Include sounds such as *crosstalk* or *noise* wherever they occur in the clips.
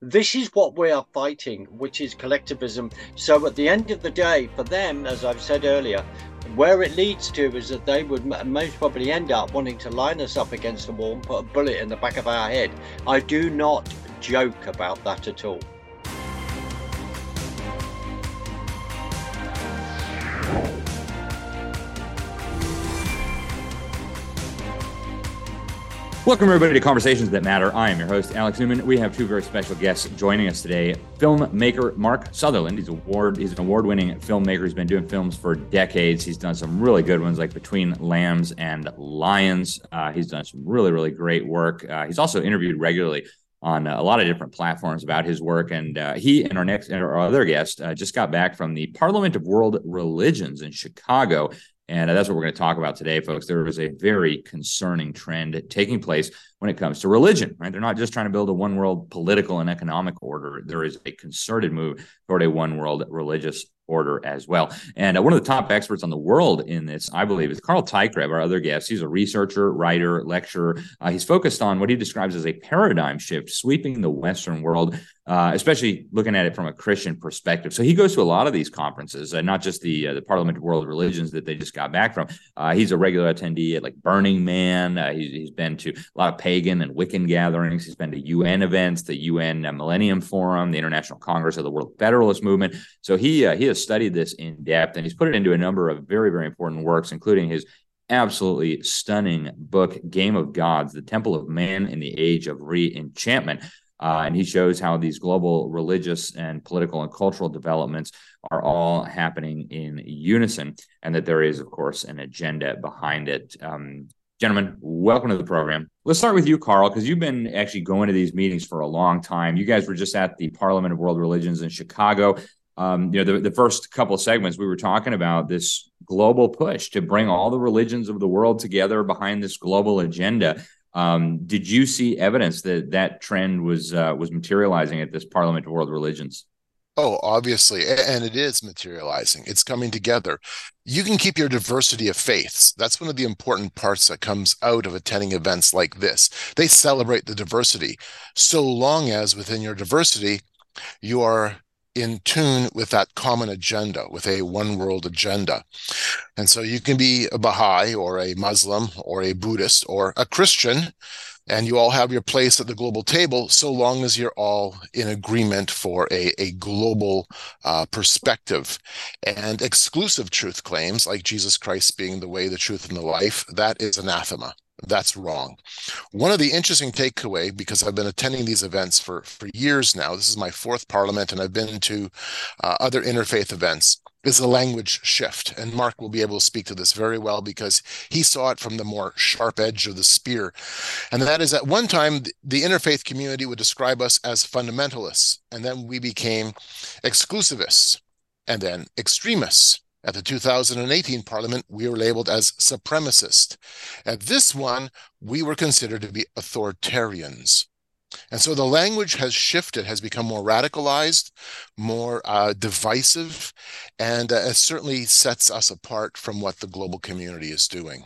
This is what we are fighting, which is collectivism. So at the end of the day, for them, as I've said earlier, where it leads to is that they would most probably end up wanting to line us up against the wall and put a bullet in the back of our head. I do not joke about that at all. Welcome, everybody, to Conversations That Matter. I am your host, Alex Newman. We have two very special guests joining us today. Filmmaker Mark Sutherland. He's, award, he's an award winning filmmaker. He's been doing films for decades. He's done some really good ones like Between Lambs and Lions. Uh, he's done some really, really great work. Uh, he's also interviewed regularly on a lot of different platforms about his work. And uh, he and our next, and our other guest uh, just got back from the Parliament of World Religions in Chicago. And uh, that's what we're going to talk about today, folks. There is a very concerning trend taking place when it comes to religion, right? They're not just trying to build a one world political and economic order. There is a concerted move toward a one world religious order as well. And uh, one of the top experts on the world in this, I believe, is Carl Teichrib, our other guest. He's a researcher, writer, lecturer. Uh, he's focused on what he describes as a paradigm shift sweeping the Western world, uh, especially looking at it from a Christian perspective. So he goes to a lot of these conferences, uh, not just the uh, the Parliament of World Religions that they just got back from. Uh, he's a regular attendee at like Burning Man. He's, he's been to a lot of pagan and Wiccan gatherings. He's been to UN events, the UN Millennium Forum, the International Congress of the World Federalist Movement. So he he has studied this in depth and he's put it into a number of very, very important works, including his absolutely stunning book, Game of Gods, The Temple of Man in the Age of Re-Enchantment. Uh, and he shows how these global religious and political and cultural developments are all happening in unison, and that there is, of course, an agenda behind it. Um, gentlemen, welcome to the program. Let's start with you, Carl, because you've been actually going to these meetings for a long time. You guys were just at the Parliament of World Religions in Chicago um, you know, the, the first couple of segments we were talking about this global push to bring all the religions of the world together behind this global agenda. Um, did you see evidence that that trend was uh, was materializing at this Parliament of World Religions? Oh, obviously. And it is materializing. It's coming together. You can keep your diversity of faiths. That's one of the important parts that comes out of attending events like this. They celebrate the diversity, so long as within your diversity, you are in tune with that common agenda, with a one world agenda. And so you can be a Baha'i or a Muslim or a Buddhist or a Christian, and you all have your place at the global table so long as you're all in agreement for a, a global uh, perspective. And exclusive truth claims, like Jesus Christ being the way, the truth, and the life, that is anathema. That's wrong. One of the interesting takeaway, because I've been attending these events for, for years now, this is my fourth parliament, and I've been to uh, other interfaith events, is the language shift. And Mark will be able to speak to this very well because he saw it from the more sharp edge of the spear. And that is at one time, the interfaith community would describe us as fundamentalists, and then we became exclusivists, and then extremists at the 2018 Parliament, we were labeled as supremacist. At this one, we were considered to be authoritarians. And so the language has shifted, has become more radicalized, more uh, divisive, and uh, it certainly sets us apart from what the global community is doing.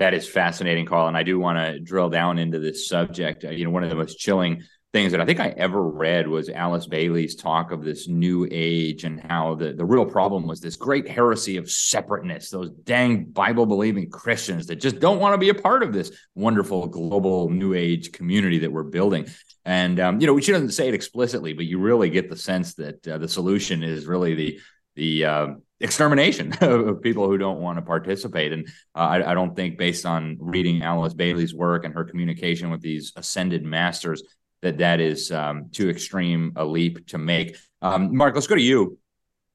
That is fascinating, Carl. And I do want to drill down into this subject. Uh, you know, one of the most chilling things that I think I ever read was Alice Bailey's talk of this new age and how the, the real problem was this great heresy of separateness, those dang Bible believing Christians that just don't want to be a part of this wonderful global new age community that we're building. And, um, you know, she doesn't say it explicitly, but you really get the sense that uh, the solution is really the, the, uh, extermination *laughs* of people who don't want to participate. And uh, I, I, don't think, based on reading Alice Bailey's work and her communication with these ascended masters, that that is um, too extreme a leap to make. Um, Mark, let's go to you.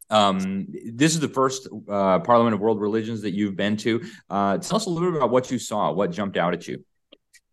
Um, this is the first uh, Parliament of World Religions that you've been to. Uh, tell us a little bit about what you saw, what jumped out at you.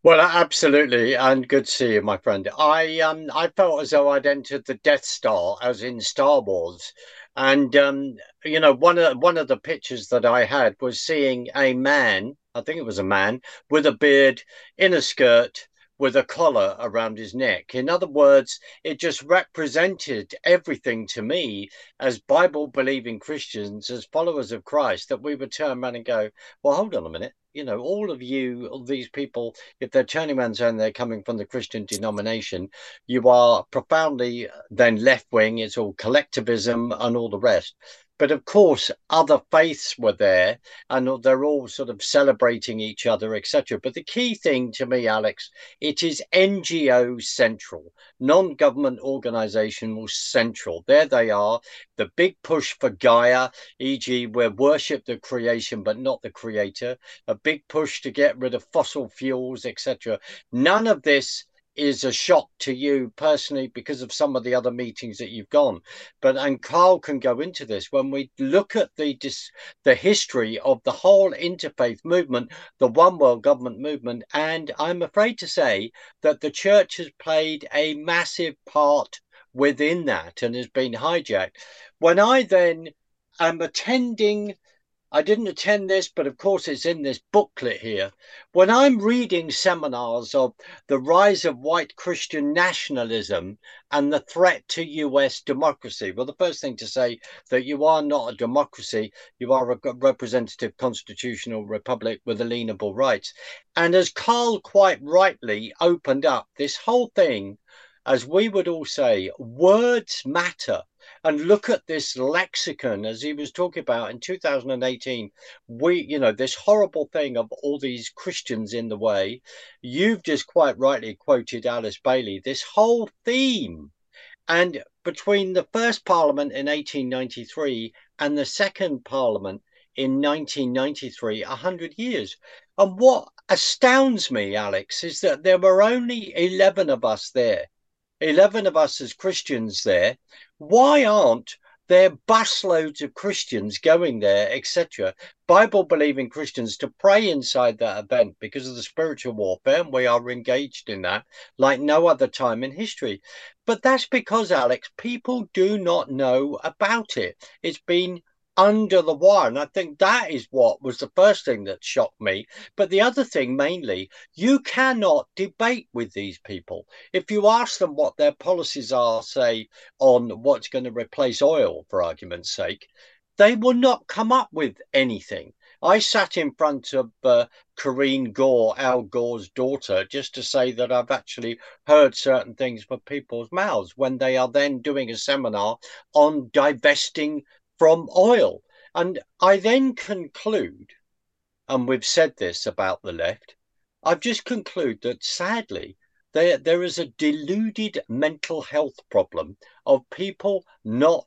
Well, absolutely, and good to see you, my friend. I um I felt as though I'd entered the Death Star, as in Star Wars, and um you know one of one of the pictures that I had was seeing a man, I think it was a man with a beard in a skirt with a collar around his neck. In other words, it just represented everything to me as Bible believing Christians, as followers of Christ, that we would turn around and go, well, hold on a minute. You know, all of you, all these people, if they're turning around saying they're coming from the Christian denomination, you are profoundly then left wing. It's all collectivism and all the rest. But of course, other faiths were there and they're all sort of celebrating each other, etc. But the key thing to me, Alex, it is NGO central, non government organizational central. There they are, the big push for Gaia, e.g., we worship the creation but not the creator, a big push to get rid of fossil fuels, etc. None of this is a shock to you personally because of some of the other meetings that you've gone. But and carl can go into this. When we look at the dis, the history of the whole interfaith movement the one world government movement and i'm afraid to say that the church has played a massive part within that and has been hijacked. When i then am attending I didn't attend this, but of course it's in this booklet here. When I'm reading seminars of the rise of white Christian nationalism and the threat to US democracy, well, the first thing to say that you are not a democracy, you are a representative constitutional republic with alienable rights. And as Carl quite rightly opened up, this whole thing, as we would all say, words matter and look at this lexicon as he was talking about in 2018 we you know this horrible thing of all these christians in the way. You've just quite rightly quoted alice bailey this whole theme. And between the first parliament in 1893 and the second parliament in 1993 100 years. And what astounds me alex is that there were only 11 of us there 11 of us as Christians there, why aren't there busloads of Christians going there, etc., Bible believing Christians to pray inside that event because of the spiritual warfare, and we are engaged in that like no other time in history. But that's because, Alex, people do not know about it. It's been under the wire. And I think that is what was the first thing that shocked me. But the other thing, mainly, you cannot debate with these people. If you ask them what their policies are, say, on what's going to replace oil, for argument's sake, they will not come up with anything. I sat in front of uh, Karenna Gore, Al Gore's daughter, just to say that I've actually heard certain things from people's mouths when they are then doing a seminar on divesting from oil. And I then conclude, and we've said this about the left, I've just concluded that sadly, there, there is a deluded mental health problem of people not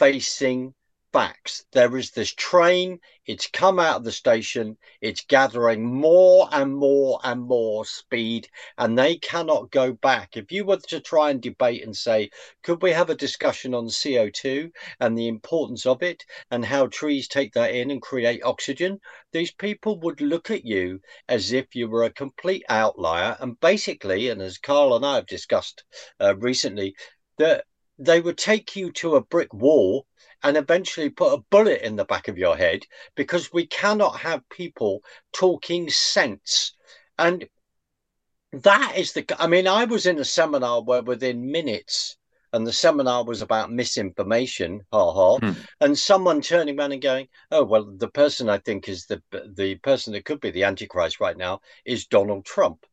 facing facts. There is this train, it's come out of the station, it's gathering more and more and more speed, and they cannot go back. If you were to try and debate and say, could we have a discussion on CO2 and the importance of it and how trees take that in and create oxygen, these people would look at you as if you were a complete outlier. And basically, and as Carl and I have discussed uh, recently, that they would take you to a brick wall and eventually put a bullet in the back of your head because we cannot have people talking sense. And that is the, I mean, I was in a seminar where within minutes, and the seminar was about misinformation, ha ha, hmm. and someone turning around and going, "Oh well, the person I think is the the person that could be the Antichrist right now is Donald Trump,"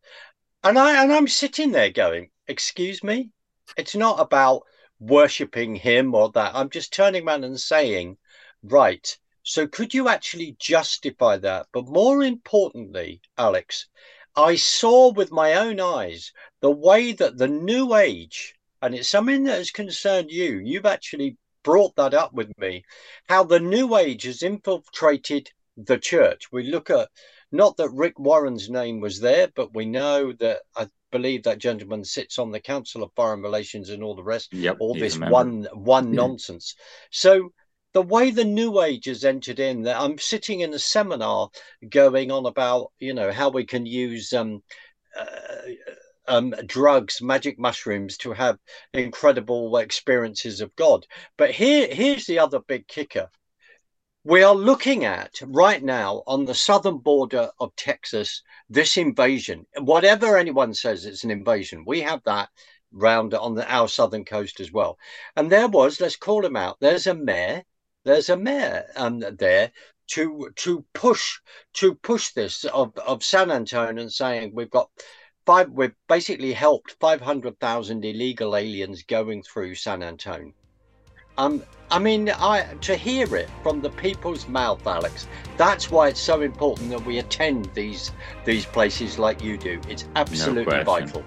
and I and I'm sitting there going, "Excuse me, it's not about worshipping him or that. I'm just turning around and saying, right, so could you actually justify that? But more importantly, Alex, I saw with my own eyes the way that the new age, and it's something that has concerned you, you've actually brought that up with me, how the new age has infiltrated the church. We look at not that Rick Warren's name was there, but we know that I believe that gentleman sits on the Council of Foreign Relations and all the rest. Yep, all this one one yeah. nonsense. So the way the New Age has entered in, that I'm sitting in a seminar going on about you know how we can use um, uh, um, drugs, magic mushrooms to have incredible experiences of God. But here, here's the other big kicker. We are looking at right now on the southern border of Texas this invasion. Whatever anyone says, it's an invasion. We have that round on the, our southern coast as well. And there was, let's call him out. There's a mayor. There's a mayor um, there to to push to push this of, of San Antonio and saying we've got five. We've basically helped five hundred thousand illegal aliens going through San Antonio. Um, I mean, I to hear it from the people's mouth, Alex. That's why it's so important that we attend these these places like you do. It's absolutely no vital.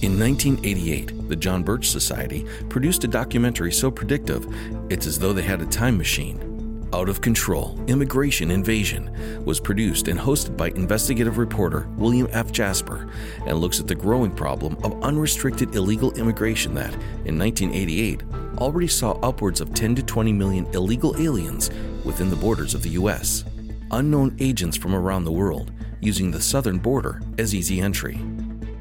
In 1988, the John Birch Society produced a documentary so predictive, it's as though they had a time machine. Out of Control Immigration Invasion was produced and hosted by investigative reporter William F. Jasper and looks at the growing problem of unrestricted illegal immigration that, in 1988, already saw upwards of 10 to 20 million illegal aliens within the borders of the U.S. Unknown agents from around the world using the southern border as easy entry.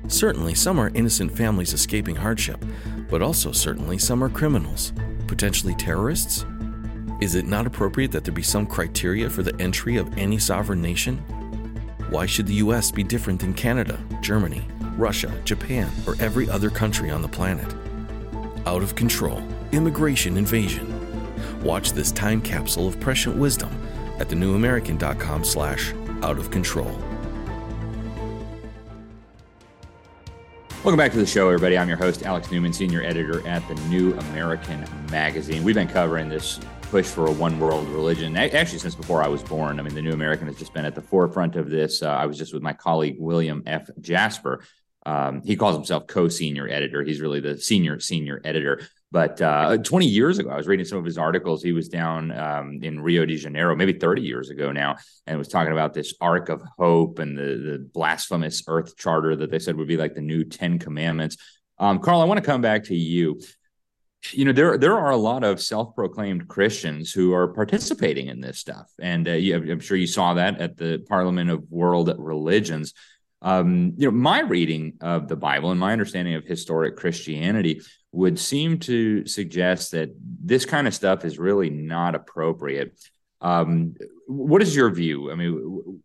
Certainly, some are innocent families escaping hardship, but also certainly some are criminals, potentially terrorists. Is it not appropriate that there be some criteria for the entry of any sovereign nation? Why should the US be different than Canada, Germany, Russia, Japan, or every other country on the planet? Out of control, immigration invasion. Watch this time capsule of prescient wisdom at thenewamerican.com slash out of control. Welcome back to the show, everybody. I'm your host, Alex Newman, senior editor at the New American Magazine. We've been covering this push for a one world religion actually since before I was born. I mean, the New American has just been at the forefront of this. Uh, I was just with my colleague, William F. Jasper. Um, he calls himself co senior editor. He's really the senior, senior editor. But uh, 20 years ago, I was reading some of his articles. He was down um, in Rio de Janeiro, maybe 30 years ago now, and was talking about this Ark of Hope and the, the blasphemous Earth Charter that they said would be like the new Ten Commandments. Um, Carl, I want to come back to you. You know, there there are a lot of self-proclaimed Christians who are participating in this stuff, and uh, I'm sure you saw that at the Parliament of World Religions. Um, you know, my reading of the Bible and my understanding of historic Christianity would seem to suggest that this kind of stuff is really not appropriate. Um, what is your view? I mean,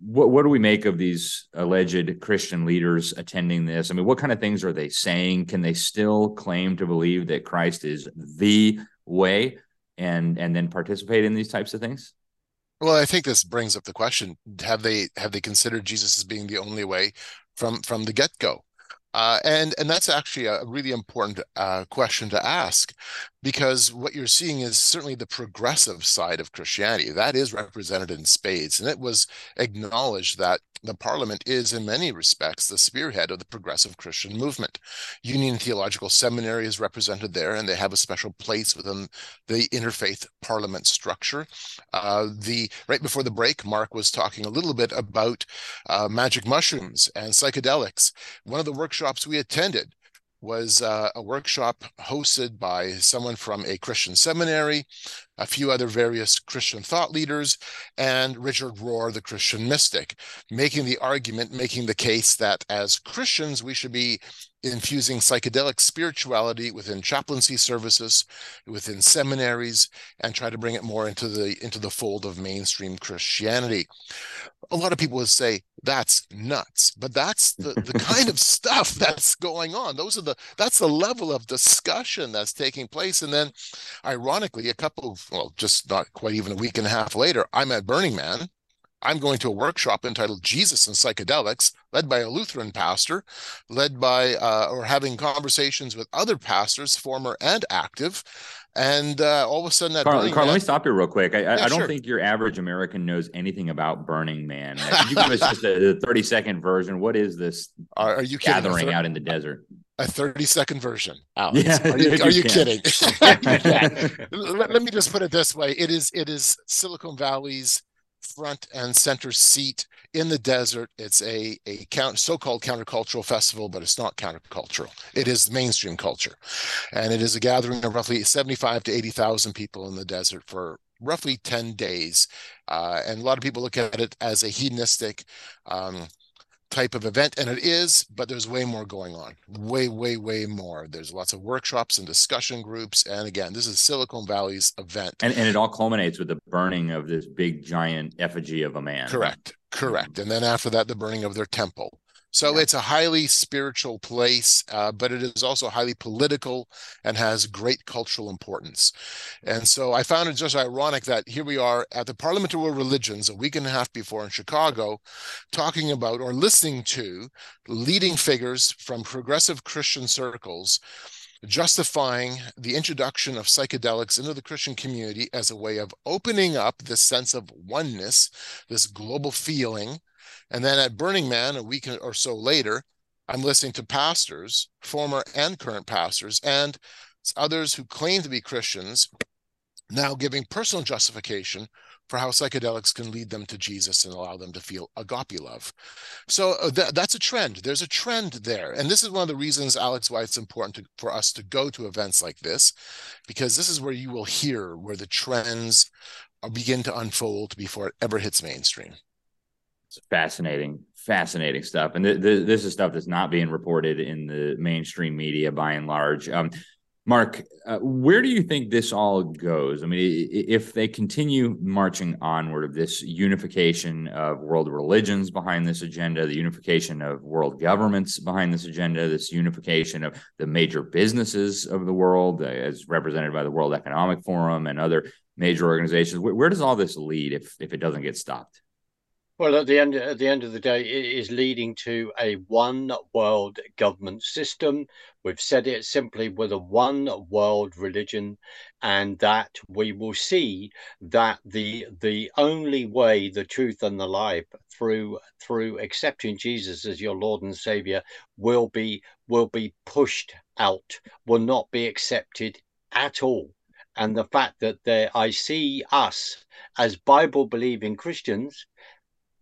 what what do we make of these alleged Christian leaders attending this? I mean, what kind of things are they saying? Can they still claim to believe that Christ is the way and and then participate in these types of things? Well, I think this brings up the question: Have they have they considered Jesus as being the only way from from the get go? Uh, and and that's actually a really important uh, question to ask, because what you're seeing is certainly the progressive side of Christianity. That is represented in spades, and it was acknowledged that the Parliament is, in many respects, the spearhead of the progressive Christian movement. Union Theological Seminary is represented there, and they have a special place within the interfaith Parliament structure. Uh, the right before the break, Mark was talking a little bit about uh, magic mushrooms and psychedelics. One of the workshops we attended was uh, a workshop hosted by someone from a Christian seminary, a few other various Christian thought leaders, and Richard Rohr, the Christian mystic, making the argument, making the case that as Christians, we should be infusing psychedelic spirituality within chaplaincy services, within seminaries, and try to bring it more into the into the fold of mainstream Christianity. A lot of people would say that's nuts, but that's the, the *laughs* kind of stuff that's going on. Those are the that's the level of discussion that's taking place. And then ironically, a couple of well, just not quite even a week and a half later, I'm at Burning Man I'm going to a workshop entitled Jesus and Psychedelics, led by a Lutheran pastor, led by uh, or having conversations with other pastors, former and active. And uh, all of a sudden, that Carl, Carl let me stop you real quick. I, yeah, I don't sure. think your average American knows anything about Burning Man. Could you give us *laughs* just a, 30 second version? What is this are, are you gathering out in the desert? A 30 second version. Yeah, are you, you, *laughs* are you kidding? *laughs* let, let me just put it this way. It is it is Silicon Valley's front and center seat in the desert. It's a, a count, so-called countercultural festival, but it's not countercultural. It is mainstream culture. And it is a gathering of roughly 75 to 80,000 people in the desert for roughly 10 days. Uh, and a lot of people look at it as a hedonistic, um, type of event and it is but there's way more going on. Way way way more. There's lots of workshops and discussion groups and again this is silicon valley's event. And, and it all culminates with the burning of this big giant effigy of a man. Correct correct. Mm-hmm. And then after that the burning of their temple so yeah. it's a highly spiritual place, uh, but it is also highly political and has great cultural importance. And so I found it just ironic that here we are at the Parliament of World Religions a week and a half before in Chicago, talking about or listening to leading figures from progressive Christian circles justifying the introduction of psychedelics into the Christian community as a way of opening up this sense of oneness, this global feeling and then at Burning Man, a week or so later, I'm listening to pastors, former and current pastors, and others who claim to be Christians, now giving personal justification for how psychedelics can lead them to Jesus and allow them to feel agape love. So uh, th- that's a trend. There's a trend there. And this is one of the reasons, Alex, why it's important to, for us to go to events like this, because this is where you will hear where the trends begin to unfold before it ever hits mainstream. It's fascinating, fascinating stuff. And th- th- this is stuff that's not being reported in the mainstream media by and large. Um, Mark, uh, where do you think this all goes? I mean, if they continue marching onward of this unification of world religions behind this agenda, the unification of world governments behind this agenda, this unification of the major businesses of the world, uh, as represented by the World Economic Forum and other major organizations, where, where does all this lead if if it doesn't get stopped? Well, at the end at the end of the day, it is leading to a one world government system. We've said it simply with a one world religion, and that we will see that the the only way, the truth, and the life through through accepting Jesus as your Lord and Savior will be will be pushed out, will not be accepted at all. And the fact that there, I see us as Bible believing Christians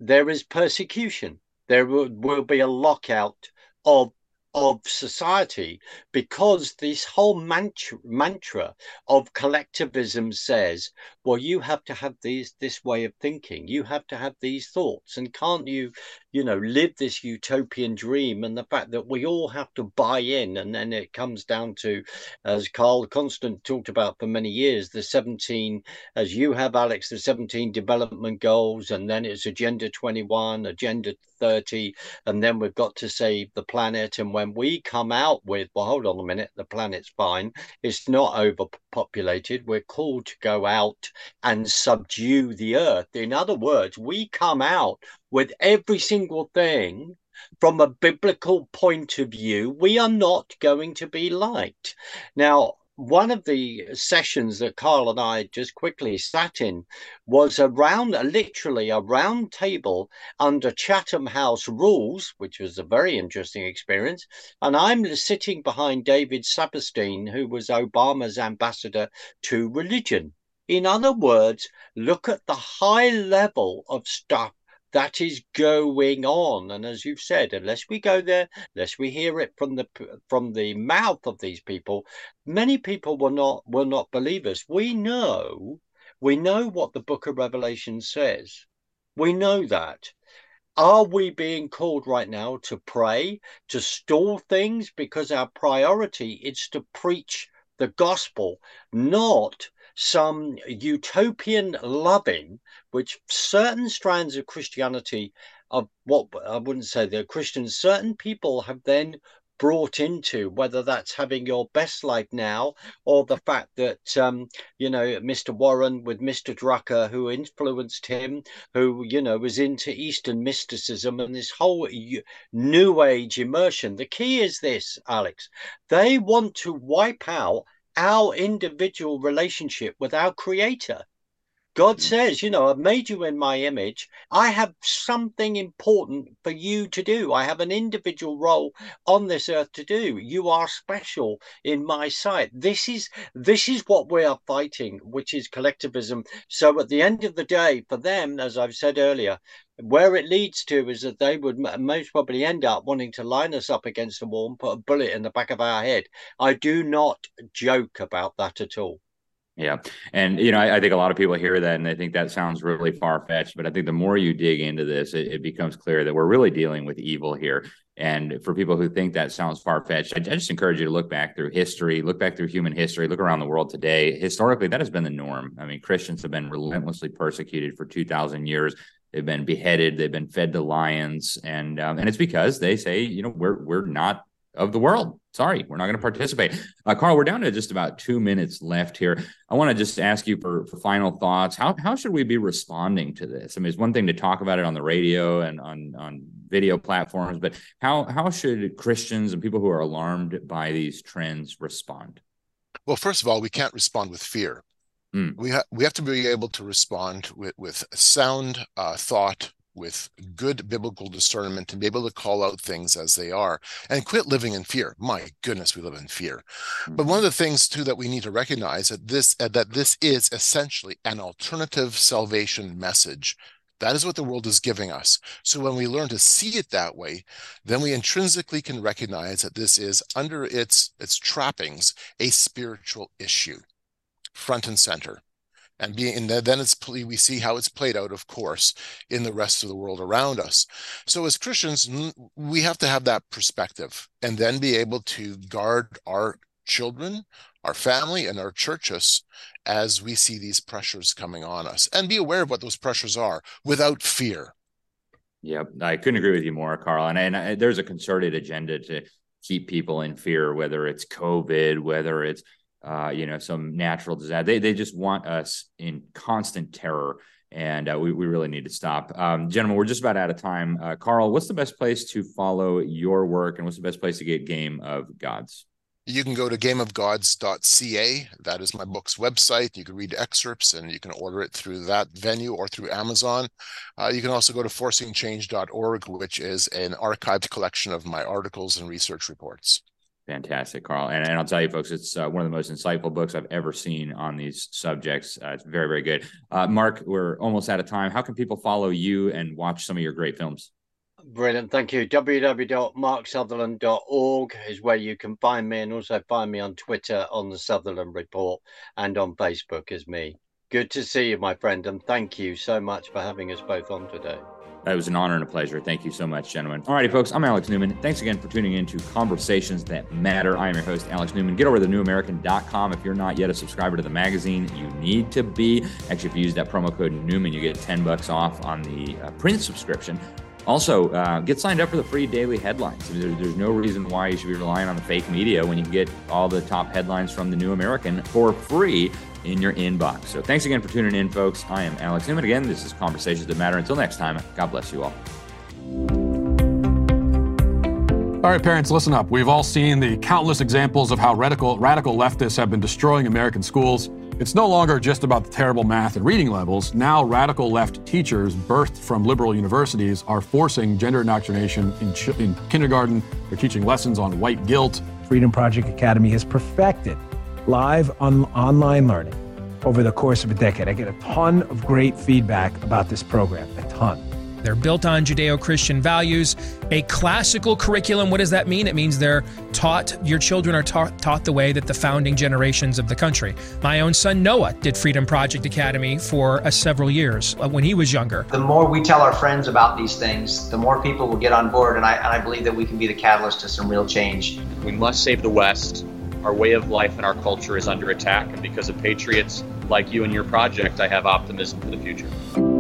there is persecution. There will, will be a lockout of of society because this whole mantra, mantra of collectivism says well you have to have these this way of thinking you have to have these thoughts and can't you you know live this utopian dream and the fact that we all have to buy in. And then it comes down to as carl constant talked about for many years the 17 as you have alex the 17 development goals and then it's agenda 21 agenda 30 and then we've got to save the planet. And when we come out with well hold on a minute the planet's fine. It's not overpopulated. We're called to go out and subdue the earth. In other words we come out with every single thing from a biblical point of view we are not going to be liked now one of the sessions that Carl and I just quickly sat in was around literally a round table under Chatham House rules, which was a very interesting experience. And I'm sitting behind David Saperstein, who was Obama's ambassador to religion. In other words, look at the high level of stuff that is going on. And as you've said unless we go there unless we hear it from the from the mouth of these people many people will not will not believe us. We know we know what the book of revelation says. We know that. Are we being called right now to pray to stall things? Because our priority is to preach the gospel not some utopian loving, which certain strands of Christianity, of what I wouldn't say they're Christians, certain people have then brought into whether that's having your best life now or the fact that um, you know mr warren with mr drucker who influenced him who you know was into eastern mysticism and this whole new age immersion. The key is this alex. They want to wipe out our individual relationship with our creator. God says, you know, I've made you in my image. I have something important for you to do. I have an individual role on this earth to do. You are special in my sight. This is this is what we are fighting, which is collectivism. So at the end of the day, for them, as I've said earlier, where it leads to is that they would most probably end up wanting to line us up against the wall and put a bullet in the back of our head. I do not joke about that at all. Yeah. And, you know, I, I, think a lot of people hear that and they think that sounds really far fetched. But I think the more you dig into this, it, it, becomes clear that we're really dealing with evil here. And for people who think that sounds far fetched, I, I, just encourage you to look back through history, look back through human history, look around the world today. Historically, that has been the norm. I mean, Christians have been relentlessly persecuted for 2,000 years. They've been beheaded. They've been fed to lions, and um, and it's because they say, you know, we're we're not of the world. Sorry, we're not going to participate. Uh, Carl, we're down to just about two minutes left here. I want to just ask you for, for final thoughts. How, how should we be responding to this? I mean, it's one thing to talk about it on the radio and on, on video platforms, but how, how should Christians and people who are alarmed by these trends respond? Well, first of all, we can't respond with fear. Mm. We, ha- we have to be able to respond with, with sound uh, thought, with good biblical discernment and be able to call out things as they are and quit living in fear. My goodness, we live in fear. Mm-hmm. But one of the things too that we need to recognize that this uh, that this is essentially an alternative salvation message. That is what the world is giving us. So when we learn to see it that way, then we intrinsically can recognize that this is under its its trappings a spiritual issue, front and center and being and then it's we see how it's played out of course in the rest of the world around us. So as christians we have to have that perspective and then be able to guard our children our family and our churches as we see these pressures coming on us. And be aware of what those pressures are without fear. Yeah i couldn't agree with you more carl and, and I, there's a concerted agenda to keep people in fear whether it's covid whether it's uh, you know, some natural disaster. They, they just want us in constant terror. And uh, we, we really need to stop. Um, gentlemen, we're just about out of time. Uh, Carl, what's the best place to follow your work and what's the best place to get Game of Gods? You can go to gameofgods.ca. That is my book's website. You can read excerpts and you can order it through that venue or through Amazon. Uh, you can also go to forcingchange.org, which is an archived collection of my articles and research reports. Fantastic, Carl. And, and I'll tell you, folks, it's uh, one of the most insightful books I've ever seen on these subjects. Uh, it's very, very good. Uh, Mark, we're almost out of time. How can people follow you and watch some of your great films? Brilliant. Thank you. www.marksutherland.org is where you can find me and also find me on Twitter on the Sutherland Report and on Facebook as me. Good to see you, my friend. And thank you so much for having us both on today. It was an honor and a pleasure. Thank you so much, gentlemen. All righty, folks. I'm Alex Newman. Thanks again for tuning in to Conversations That Matter. I am your host, Alex Newman. Get over to thenewamerican.com. If you're not yet a subscriber to the magazine, you need to be. Actually, if you use that promo code Newman, you get 10 bucks off on the uh, print subscription. Also, uh, get signed up for the free daily headlines. There, there's no reason why you should be relying on the fake media when you get all the top headlines from the New American for free in your inbox. So thanks again for tuning in, folks. I am Alex Newman. Again, this is Conversations That Matter. Until next time, God bless you all. All right, parents, listen up. We've all seen the countless examples of how radical, radical leftists have been destroying American schools. It's no longer just about the terrible math and reading levels. Now, radical left teachers birthed from liberal universities are forcing gender indoctrination in, ch- in kindergarten. They're teaching lessons on white guilt. Freedom Project Academy has perfected live on online learning over the course of a decade. I get a ton of great feedback about this program, a ton. They're built on Judeo Christian values, a classical curriculum. What does that mean? It means they're taught, your children are taught, taught the way that the founding generations of the country. My own son Noah did Freedom Project Academy for uh, several years uh, when he was younger. The more we tell our friends about these things, the more people will get on board. And I, and I believe that we can be the catalyst to some real change. We must save the West our way of life and our culture is under attack. And because of patriots like you and your project, I have optimism for the future.